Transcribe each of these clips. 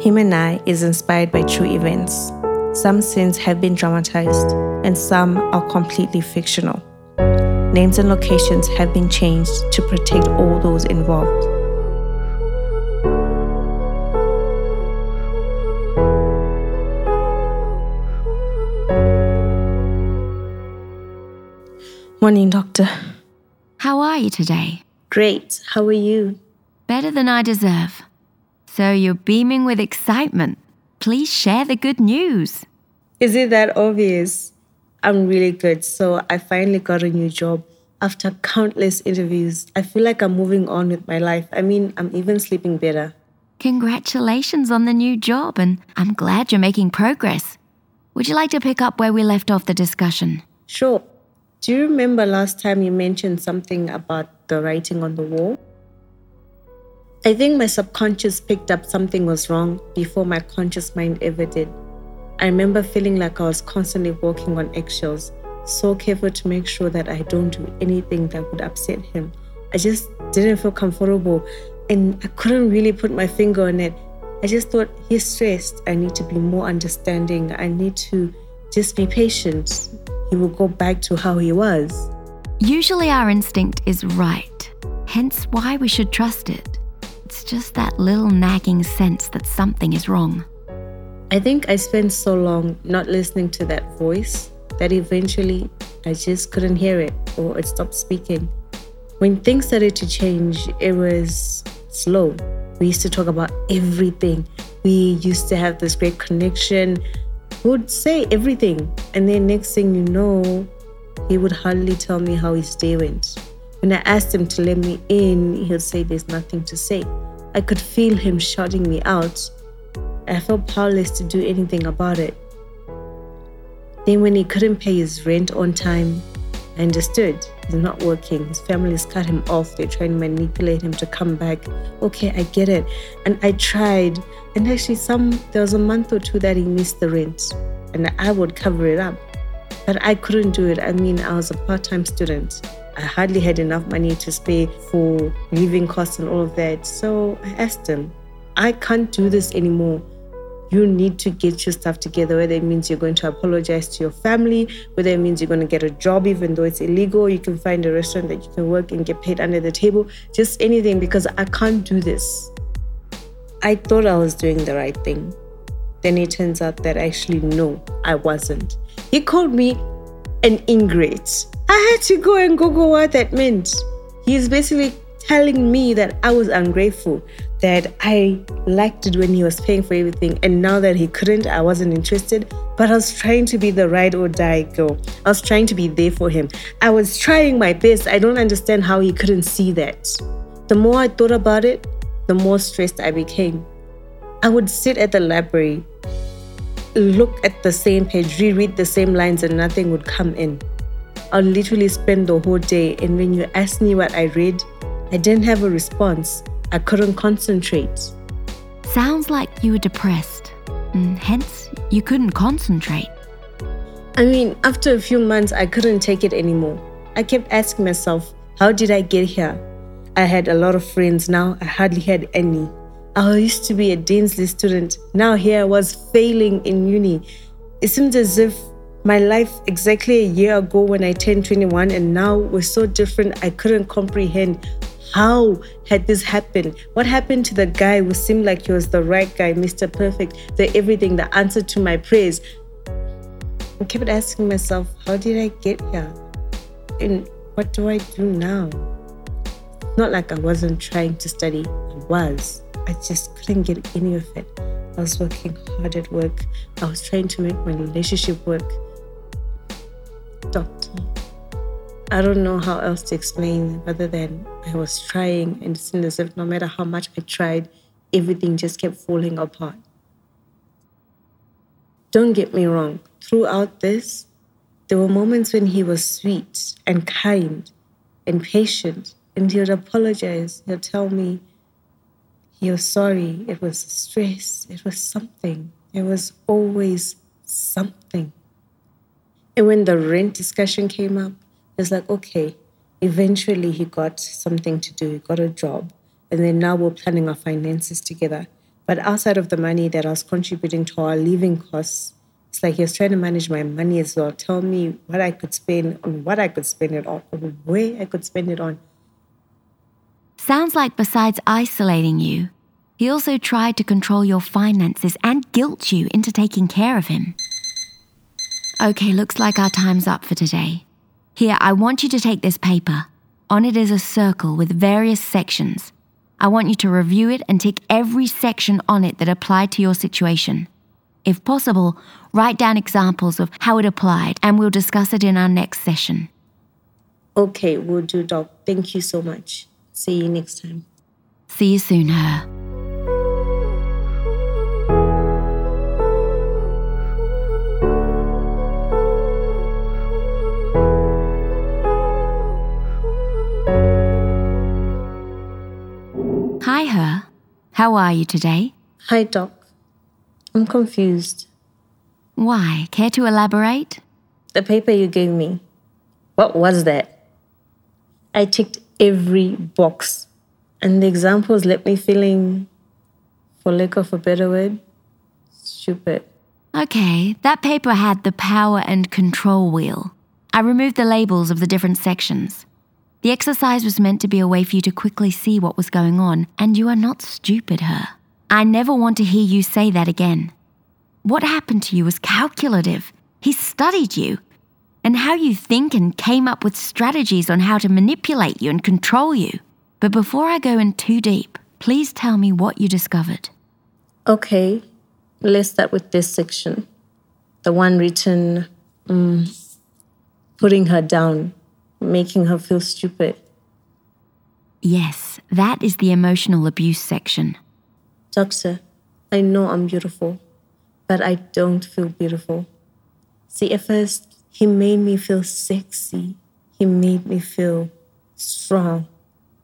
Him and I is inspired by true events. Some scenes have been dramatized, and some are completely fictional. Names and locations have been changed to protect all those involved. Morning, doctor. How are you today? Great. How are you? Better than I deserve. So you're beaming with excitement. Please share the good news. Is it that obvious? I'm really good. So I finally got a new job after countless interviews. I feel like I'm moving on with my life. I mean, I'm even sleeping better. Congratulations on the new job, and I'm glad you're making progress. Would you like to pick up where we left off the discussion? Sure. Do you remember last time you mentioned something about the writing on the wall? I think my subconscious picked up something was wrong before my conscious mind ever did. I remember feeling like I was constantly walking on eggshells, so careful to make sure that I don't do anything that would upset him. I just didn't feel comfortable and I couldn't really put my finger on it. I just thought he's stressed. I need to be more understanding. I need to just be patient. He will go back to how he was. Usually, our instinct is right, hence why we should trust it. It's just that little nagging sense that something is wrong. I think I spent so long not listening to that voice that eventually I just couldn't hear it or it stopped speaking. When things started to change, it was slow. We used to talk about everything. We used to have this great connection. Would say everything. And then next thing you know, he would hardly tell me how his day went. When I asked him to let me in, he'll say there's nothing to say. I could feel him shutting me out. I felt powerless to do anything about it. Then, when he couldn't pay his rent on time, I understood. He's not working. His family's cut him off. They're trying to manipulate him to come back. Okay, I get it. And I tried. And actually, some there was a month or two that he missed the rent, and I would cover it up. But I couldn't do it. I mean, I was a part-time student. I hardly had enough money to spare for living costs and all of that. So I asked him, I can't do this anymore. You need to get your stuff together, whether it means you're going to apologize to your family, whether it means you're going to get a job, even though it's illegal. You can find a restaurant that you can work and get paid under the table, just anything, because I can't do this. I thought I was doing the right thing. Then it turns out that actually, no, I wasn't. He called me an ingrate. I had to go and Google what that meant. He's basically telling me that I was ungrateful, that I liked it when he was paying for everything, and now that he couldn't, I wasn't interested. But I was trying to be the ride or die girl. I was trying to be there for him. I was trying my best. I don't understand how he couldn't see that. The more I thought about it, the more stressed I became. I would sit at the library, look at the same page, reread the same lines, and nothing would come in. I'll literally spend the whole day. And when you ask me what I read, I didn't have a response. I couldn't concentrate. Sounds like you were depressed, and hence you couldn't concentrate. I mean, after a few months, I couldn't take it anymore. I kept asking myself, how did I get here? I had a lot of friends, now I hardly had any. I used to be a Dean's list student, now here I was failing in uni. It seemed as if my life exactly a year ago when I turned 21 and now was so different. I couldn't comprehend how had this happened? What happened to the guy who seemed like he was the right guy, Mr. Perfect, the everything, the answer to my prayers? I kept asking myself, how did I get here? And what do I do now? Not like I wasn't trying to study, I was. I just couldn't get any of it. I was working hard at work. I was trying to make my relationship work doctor. I don't know how else to explain other than I was trying and it seemed as if no matter how much I tried, everything just kept falling apart. Don't get me wrong, throughout this, there were moments when he was sweet and kind and patient, and he would apologize. He'll tell me he was sorry, it was stress, it was something. It was always something. And when the rent discussion came up, it's like, okay, eventually he got something to do, he got a job. And then now we're planning our finances together. But outside of the money that I was contributing to our living costs, it's like he was trying to manage my money as well. Tell me what I could spend on what I could spend it on, or where I could spend it on. Sounds like besides isolating you, he also tried to control your finances and guilt you into taking care of him. Okay, looks like our time's up for today. Here, I want you to take this paper. On it is a circle with various sections. I want you to review it and tick every section on it that applied to your situation. If possible, write down examples of how it applied and we'll discuss it in our next session. Okay, we'll do, Doc. Thank you so much. See you next time. See you soon, Her. Hi, Her. How are you today? Hi, Doc. I'm confused. Why? Care to elaborate? The paper you gave me, what was that? I ticked every box, and the examples left me feeling, for lack of a better word, stupid. Okay, that paper had the power and control wheel. I removed the labels of the different sections. The exercise was meant to be a way for you to quickly see what was going on, and you are not stupid, her. I never want to hear you say that again. What happened to you was calculative. He studied you and how you think and came up with strategies on how to manipulate you and control you. But before I go in too deep, please tell me what you discovered. Okay, let's start with this section. The one written, um, putting her down making her feel stupid. Yes, that is the emotional abuse section. Doctor, I know I'm beautiful, but I don't feel beautiful. See, at first, he made me feel sexy. He made me feel strong,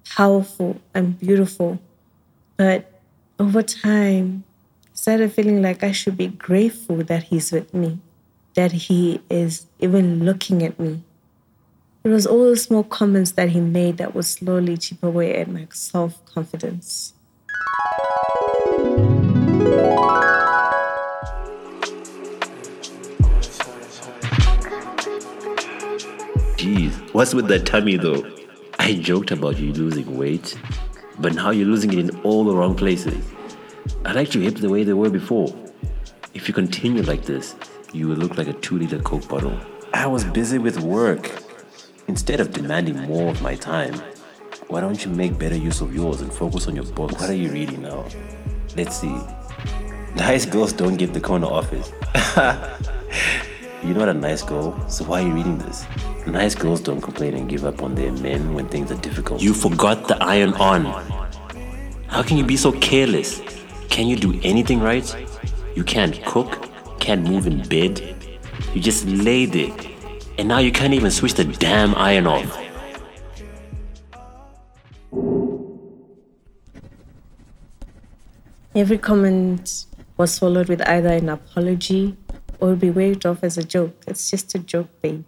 powerful, and beautiful. But over time, I started feeling like I should be grateful that he's with me, that he is even looking at me. It was all the small comments that he made that would slowly chip away at my self confidence. Jeez, what's with that tummy though? I joked about you losing weight, but now you're losing it in all the wrong places. I like your hips the way they were before. If you continue like this, you will look like a two liter Coke bottle. I was busy with work. Instead of demanding more of my time, why don't you make better use of yours and focus on your book? What are you reading now? Let's see. Nice girls don't give the corner office. You're not a nice girl, so why are you reading this? Nice girls don't complain and give up on their men when things are difficult. You forgot the iron on. How can you be so careless? Can you do anything right? You can't cook, can't move in bed. You just lay there and now you can't even switch the damn iron off. Every comment was followed with either an apology or be waved off as a joke. It's just a joke, babe.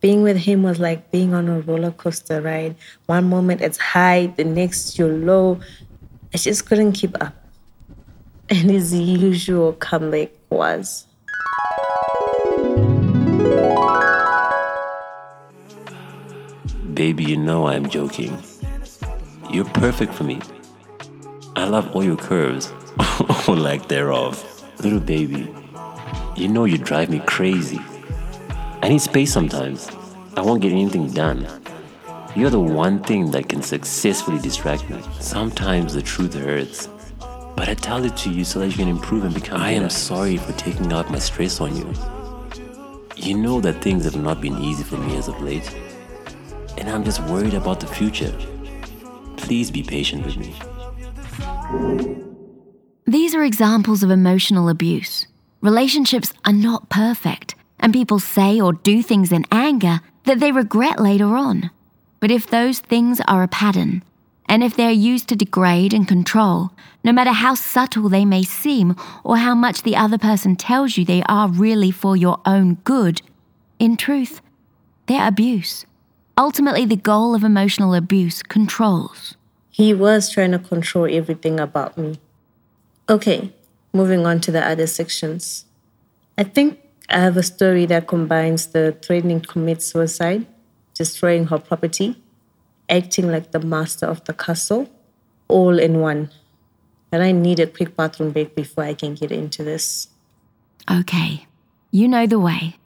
Being with him was like being on a roller coaster ride. One moment it's high, the next you're low. I just couldn't keep up. And his usual comeback was Baby, you know I'm joking. You're perfect for me. I love all your curves, or lack thereof. Little baby, you know you drive me crazy. I need space sometimes. I won't get anything done. You're the one thing that can successfully distract me. Sometimes the truth hurts, but I tell it to you so that you can improve and become. I am sorry for taking out my stress on you. You know that things have not been easy for me as of late and I'm just worried about the future. Please be patient with me. These are examples of emotional abuse. Relationships are not perfect, and people say or do things in anger that they regret later on. But if those things are a pattern, and if they're used to degrade and control, no matter how subtle they may seem or how much the other person tells you they are really for your own good, in truth, they're abuse. Ultimately, the goal of emotional abuse controls. He was trying to control everything about me. Okay, moving on to the other sections. I think I have a story that combines the threatening to commit suicide, destroying her property, acting like the master of the castle, all in one. But I need a quick bathroom break before I can get into this. Okay, you know the way.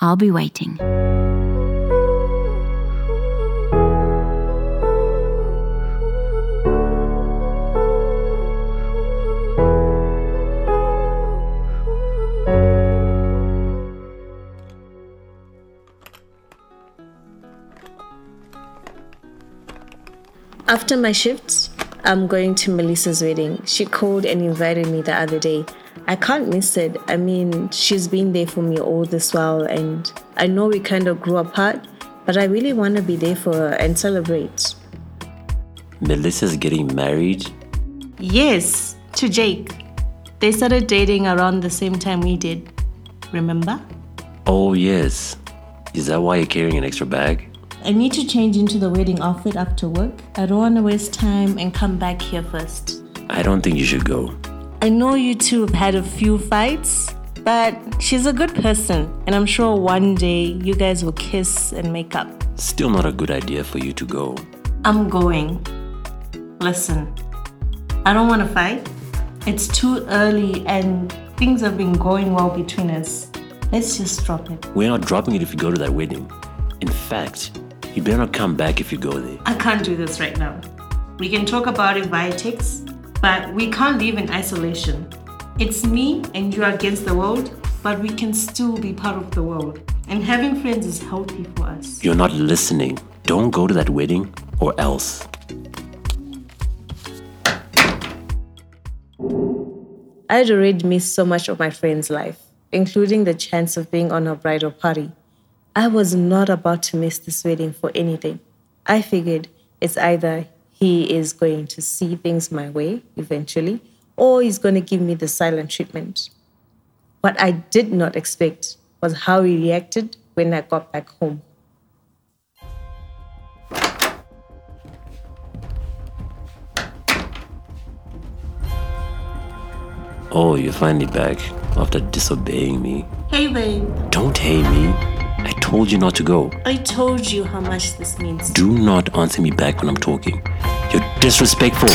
I'll be waiting. After my shift, I'm going to Melissa's wedding. She called and invited me the other day. I can't miss it. I mean, she's been there for me all this while, and I know we kind of grew apart, but I really want to be there for her and celebrate. Melissa's getting married? Yes, to Jake. They started dating around the same time we did. Remember? Oh, yes. Is that why you're carrying an extra bag? I need to change into the wedding outfit after work. I don't want to waste time and come back here first. I don't think you should go. I know you two have had a few fights, but she's a good person, and I'm sure one day you guys will kiss and make up. Still not a good idea for you to go. I'm going. Listen, I don't want to fight. It's too early and things have been going well between us. Let's just drop it. We're not dropping it if you go to that wedding. In fact, you better not come back if you go there. I can't do this right now. We can talk about it via text, but we can't live in isolation. It's me and you against the world, but we can still be part of the world. And having friends is healthy for us. You're not listening. Don't go to that wedding or else. I'd already missed so much of my friend's life, including the chance of being on her bridal party. I was not about to miss this wedding for anything. I figured it's either he is going to see things my way eventually, or he's going to give me the silent treatment. What I did not expect was how he reacted when I got back home. Oh, you're finally back after disobeying me. Hey, babe. Don't hate me. I told you not to go. I told you how much this means. Do not answer me back when I'm talking. You're disrespectful.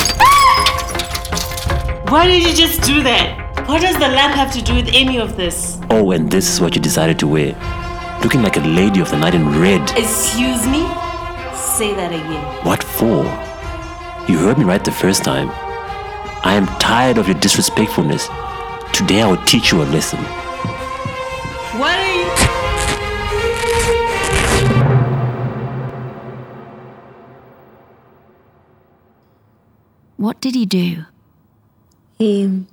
Why did you just do that? What does the lamp have to do with any of this? Oh, and this is what you decided to wear. Looking like a lady of the night in red. Excuse me? Say that again. What for? You heard me right the first time. I am tired of your disrespectfulness. Today I will teach you a lesson. What are you? What did he do? He.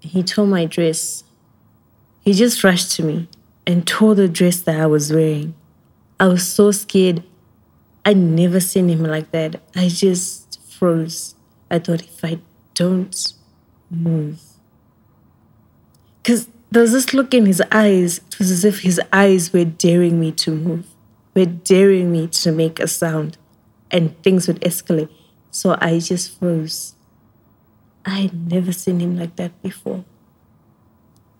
He tore my dress. He just rushed to me and tore the dress that I was wearing. I was so scared. I'd never seen him like that. I just froze. I thought if I don't move. Because there was this look in his eyes. It was as if his eyes were daring me to move, were daring me to make a sound, and things would escalate. So I just froze. I had never seen him like that before.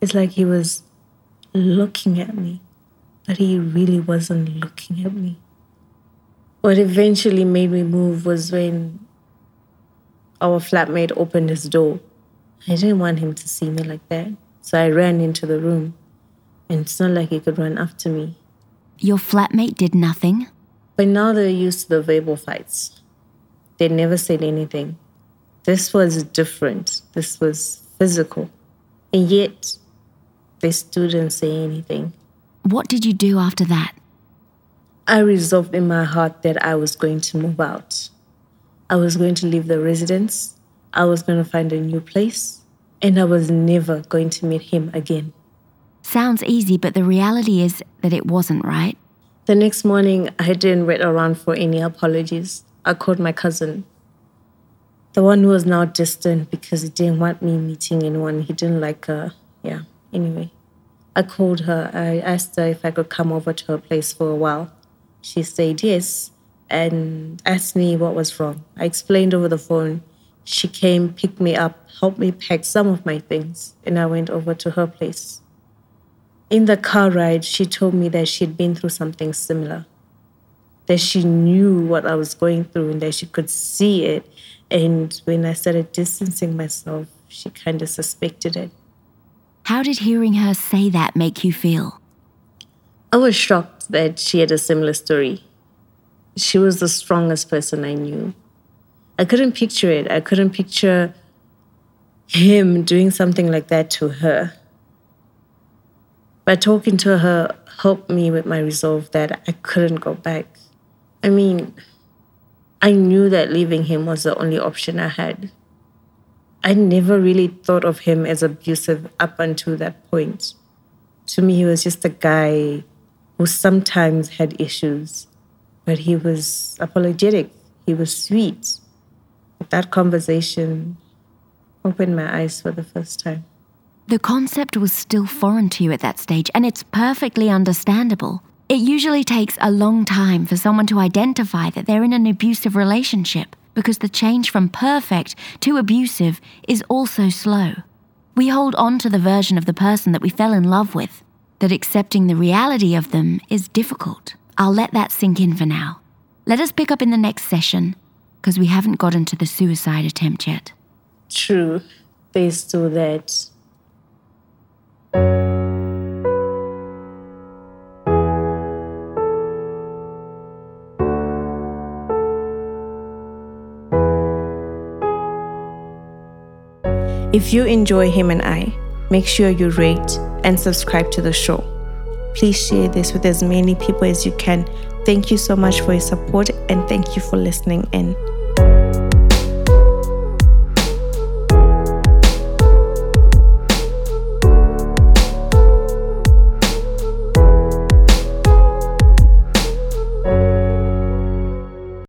It's like he was looking at me, but he really wasn't looking at me. What eventually made me move was when our flatmate opened his door. I didn't want him to see me like that. So I ran into the room. And it's not like he could run after me. Your flatmate did nothing? But now they're used to the verbal fights. They never said anything. This was different. This was physical. And yet, they still didn't say anything. What did you do after that? I resolved in my heart that I was going to move out. I was going to leave the residence. I was going to find a new place. And I was never going to meet him again. Sounds easy, but the reality is that it wasn't, right? The next morning, I didn't wait around for any apologies. I called my cousin, the one who was now distant because he didn't want me meeting anyone. He didn't like her. Yeah, anyway. I called her. I asked her if I could come over to her place for a while. She said yes and asked me what was wrong. I explained over the phone She came, picked me up, helped me pack some of my things, and I went over to her place. In the car ride, she told me that she'd been through something similar, that she knew what I was going through and that she could see it. And when I started distancing myself, she kind of suspected it. How did hearing her say that make you feel? I was shocked that she had a similar story. She was the strongest person I knew. I couldn't picture it. I couldn't picture him doing something like that to her. But talking to her helped me with my resolve that I couldn't go back. I mean, I knew that leaving him was the only option I had. I never really thought of him as abusive up until that point. To me, he was just a guy who sometimes had issues, but he was apologetic, he was sweet. That conversation opened my eyes for the first time. The concept was still foreign to you at that stage, and it's perfectly understandable. It usually takes a long time for someone to identify that they're in an abusive relationship because the change from perfect to abusive is also slow. We hold on to the version of the person that we fell in love with, that accepting the reality of them is difficult. I'll let that sink in for now. Let us pick up in the next session, because we haven't gotten to the suicide attempt yet. True, there's still that. If you enjoy him and I, make sure you rate and subscribe to the show. Please share this with as many people as you can. Thank you so much for your support and thank you for listening in.